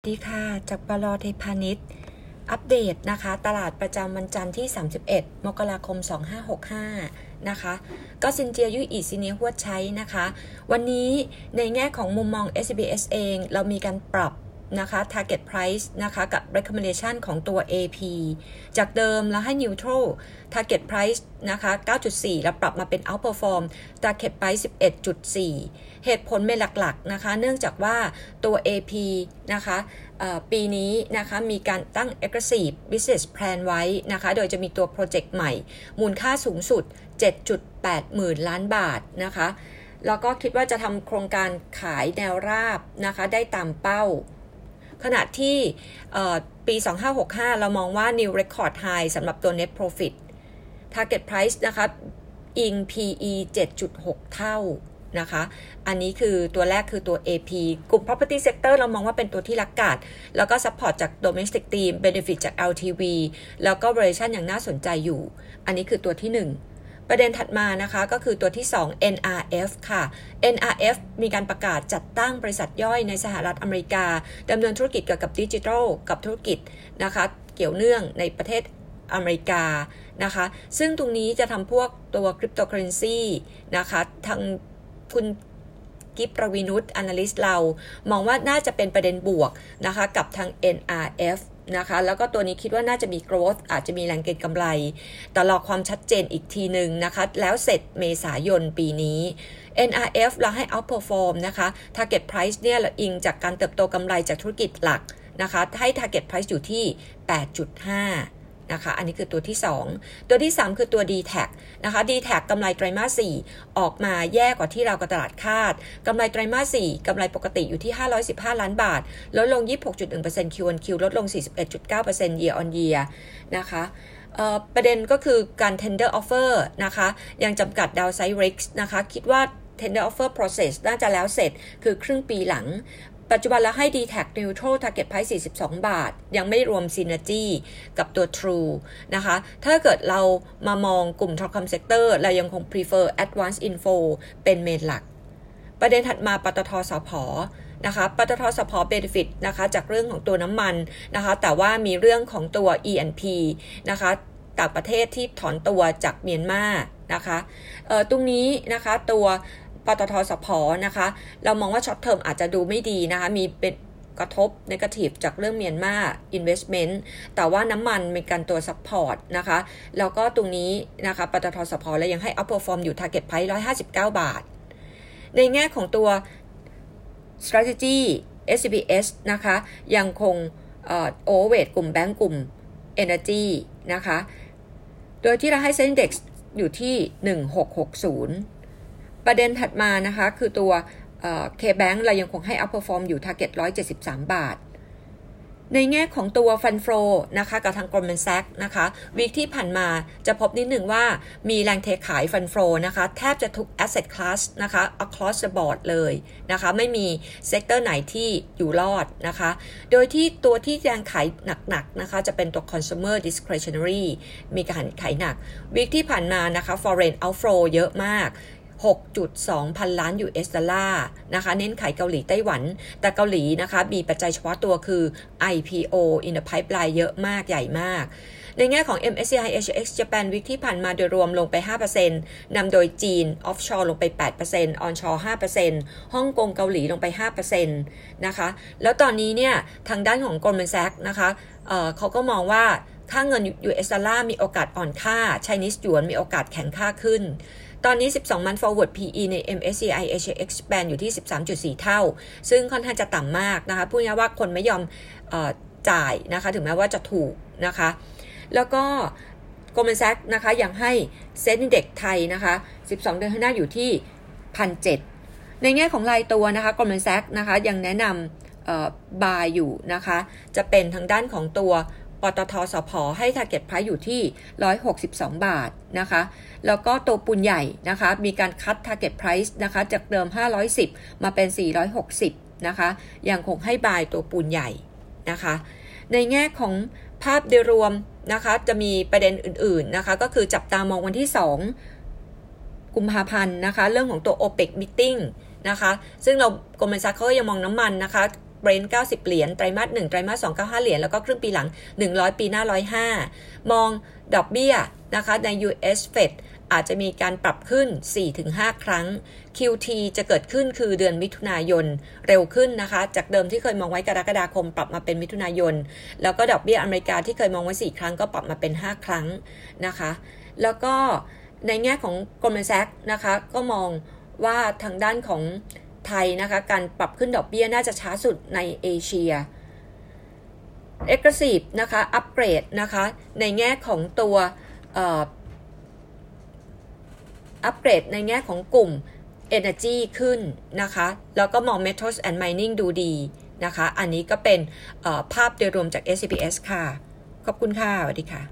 สวัสดีค่ะ จากปลอเทพาณิชย์อัปเดตนะคะ ตลาดประจำวันจันทร์ที่ 31 มกราคม 2565 นะคะ ก็ซินเจียยุยอีซิเนียหัวใช้นะคะ วันนี้ในแง่ของมุมมอง SBS เอง เรามีการปรับ นะคะ target price นะคะกับ recommendation ของตัว AP จากเดิมแล้วให้ neutral target price นะคะ 9.4 แล้วปรับมาเป็น outperform target price 11.4 เหตุผลเป็นหลักๆนะคะ เนื่องจากว่าตัว AP นะคะปีนี้นะคะมีการตั้ง aggressive business plan ไว้นะคะ โดยจะมีตัวโปรเจกต์ใหม่ มูลค่าสูงสุด 7.8 หมื่นล้านบาทนะคะแล้วก็คิดว่าจะทำโครงการขายแนวราบนะคะ ได้ตามเป้า ขณะที่ปี 2565 เรามองว่า new record high สำหรับตัว net profit target price นะคะอิง PE 7.6 เท่านะคะ อันนี้คือตัวแรกคือตัว AP กลุ่ม property sector เรามองว่าเป็นตัวที่รักกาด แล้วก็ support จาก domestic team benefit จาก LTV แล้วก็ valuation อย่างน่าสนใจอยู่ อันนี้คือตัวที่ 1 ประเด็นถัดมานะคะก็คือตัวที่ 2 NRF ค่ะ NRF มีการประกาศจัดตั้งบริษัทย่อยในสหรัฐอเมริกาดำเนินธุรกิจเกี่ยวกับดิจิทัลกับธุรกิจนะคะเกี่ยวเนื่องในประเทศอเมริกานะคะ ซึ่งตรงนี้จะทำพวกตัวคริปโตเคอเรนซีนะคะทางคุณกิฟประวินุต analyst เรา มองว่าน่าจะเป็นประเด็นบวกนะคะกับทาง NRF นะคะ แล้วก็ตัวนี้คิดว่าน่าจะมี growth อาจจะมีแรงเก็งกำไร แต่รอความชัดเจนอีกทีหนึ่งนะคะ แล้วเสร็จเมษายนปีนี้ NRF เราให้ outperform นะคะ target price เนี่ยเราอิงจากการเติบโตกำไรจากธุรกิจหลักนะคะ ให้ target price อยู่ที่ 8.5 นะคะ อันนี้คือตัวที่ 2 ตัวที่ 3 คือตัว d t แทนะคะ d t แทกำไรไตรมาส 4 ออกมาแย่กว่าที่เรากระตลาดคาดกำไรไตรมาส 4กำไรปกติอยู่ที่ 515 ล้านบาท ลดลง 26.1% Q on Q ลดลง 41.9% year on year นะคะประเด็นก็คือการ tender offer นะคะ ยังจำกัด downside risk นะคะ คิดว่า tender offer process น่าจะแล้วเสร็จคือครึ่งปีหลัง ปัจจุบันเราให้ d t แท Neutral Target Price 42 บาท ยังไม่รวม Synergy กับตัว True นะคะ ถ้าเกิดเรามามองกลุ่ม Telecom Sector เรายังคง prefer Advanced Info เป็นเมนหลัก ประเด็นถัดมาปตทสพนะคะปตทสพเบนฟิตนะคะจากเรื่องของตัวน้ำมันนะคะ แต่ว่ามีเรื่องของตัว E&P นะคะต่างประเทศที่ถอนตัวจากเมียนมานะคะตรงนี้นะคะตัว ปตท.สผ. นะคะ เรามองว่า short term อาจจะดูไม่ดีนะคะ มีผลกระทบ negative จากเรื่องเมียนมา investment แต่ว่าน้ำมันเป็นการตัว support นะคะ แล้วก็ตรงนี้นะคะปตท.สผ. แล้วยังให้ outperform อยู่ Target Price 159 บาท ในแง่ของตัว strategy SCBS นะคะ ยังคง overweight กลุ่มแบงก์กลุ่ม Energy นะคะ โดยที่เราให้ SET Index อยู่ที่ 1660 ประเด็นถัดมานะคะคือตัว K-Bank เรายังคงให้ outperform อยู่ target 173 บาท ในแง่ของตัว fund flow นะคะกับทาง Goldman Sachs นะคะ week ที่ผ่านมาจะพบนิดหนึ่งว่ามีแรงเทขาย fund flow นะคะแทบจะทุก asset class นะคะ across the board เลยนะคะไม่มี sector ไหนที่อยู่รอดนะคะโดยที่ตัวที่แรงขายหนักๆนะคะจะเป็นตัว consumer discretionary มีการขายหนักวีคที่ผ่านมานะคะ foreign outflow เยอะมาก 6.2 พันล้าน US ดอลลาร์นะคะ เน้นขายเกาหลีไต้หวัน แต่เกาหลีนะคะมีปัจจัยเฉพาะตัวคือ IPO in the pipeline เยอะมากใหญ่มากในแง่ของ MSCI HX Japan วิกที่ผ่านมาโดยรวมลงไป 5%นำโดยจีน offshore ลงไป 8% onshore 5%ฮ่องกงเกาหลีลงไป 5%นะคะ แล้วตอนนี้เนี่ย ทางด้านของ Goldman Sachs นะคะเเขาก็มองว่าค่าเงิน US ดอลลาร์มีโอกาสอ่อนค่า Chinese หยวนมีโอกาสแข็งค่าขึ้น ตอนนี้ 12มัน forward PE ใน MSCI Asia Expand อยู่ที่ 13.4 เท่า ซึ่งค่อนข้างจะต่ำมากนะคะพูดง่ายว่าคนไม่ยอมออจ่ายนะคะ ถึงแม้ว่าจะถูกนะคะ แล้วก็ Goldman Sachs นะคะยังให้เซ็นเด็กไทยนะคะ 12 เดือนข้างหน้าอยู่ที่1,007ในแง่ของรายตัวนะคะ Goldman Sachs นะคะยังแนะนำบายอยู่นะคะ จะเป็นทางด้านของตัว ปตทสพให้ target price อยู่ที่ 162 บาทนะคะ แล้วก็ตัวปูนใหญ่นะคะ มีการคัด target price นะคะ จากเดิม 510 มาเป็น 460 นะคะ ยังคงให้บายตัวปูนใหญ่นะคะ ในแง่ของภาพโดยรวมนะคะ จะมีประเด็นอื่น ๆ นะคะ ก็คือจับตามองวันที่ 2 กุมภาพันธ์นะคะ เรื่องของตัว OPEC meeting นะคะ ซึ่งเรากรมบัญชาเขายังมองน้ำมันนะคะ เบรนท์90 เหรียญ ไตรมาส1ไตรมาส2 95 เหรียญ แล้วก็ครึ่งปีหลัง 100 ปีหน้า 105 มองดอกเบี้ยนะคะใน US Fed อาจจะมีการปรับขึ้น 4-5 ครั้ง QT จะเกิดขึ้นคือเดือนมิถุนายนเร็วขึ้นนะคะ จากเดิมที่เคยมองไว้กรกฎาคมปรับมาเป็นมิถุนายน แล้วก็ดอกเบี้ยอเมริกาที่เคยมองไว้ 4 ครั้งก็ปรับมาเป็น 5 ครั้งนะคะ แล้วก็ในแง่ของ Goldman Sachs นะคะ ก็มองว่าทางด้านของ ไทยนะคะ การปรับขึ้นดอกเบี้ยน่าจะช้าสุดในเอเชีย Aggressive นะคะอัปเกรดนะคะ ในแง่ของตัวอัปเกรดในแง่ของกลุ่ม Energy ขึ้นนะคะ แล้วก็มอง Metals and Mining ดูดีนะคะ อันนี้ก็เป็นภาพโดยรวมจาก SCPS ค่ะ ขอบคุณค่ะ สวัสดีค่ะ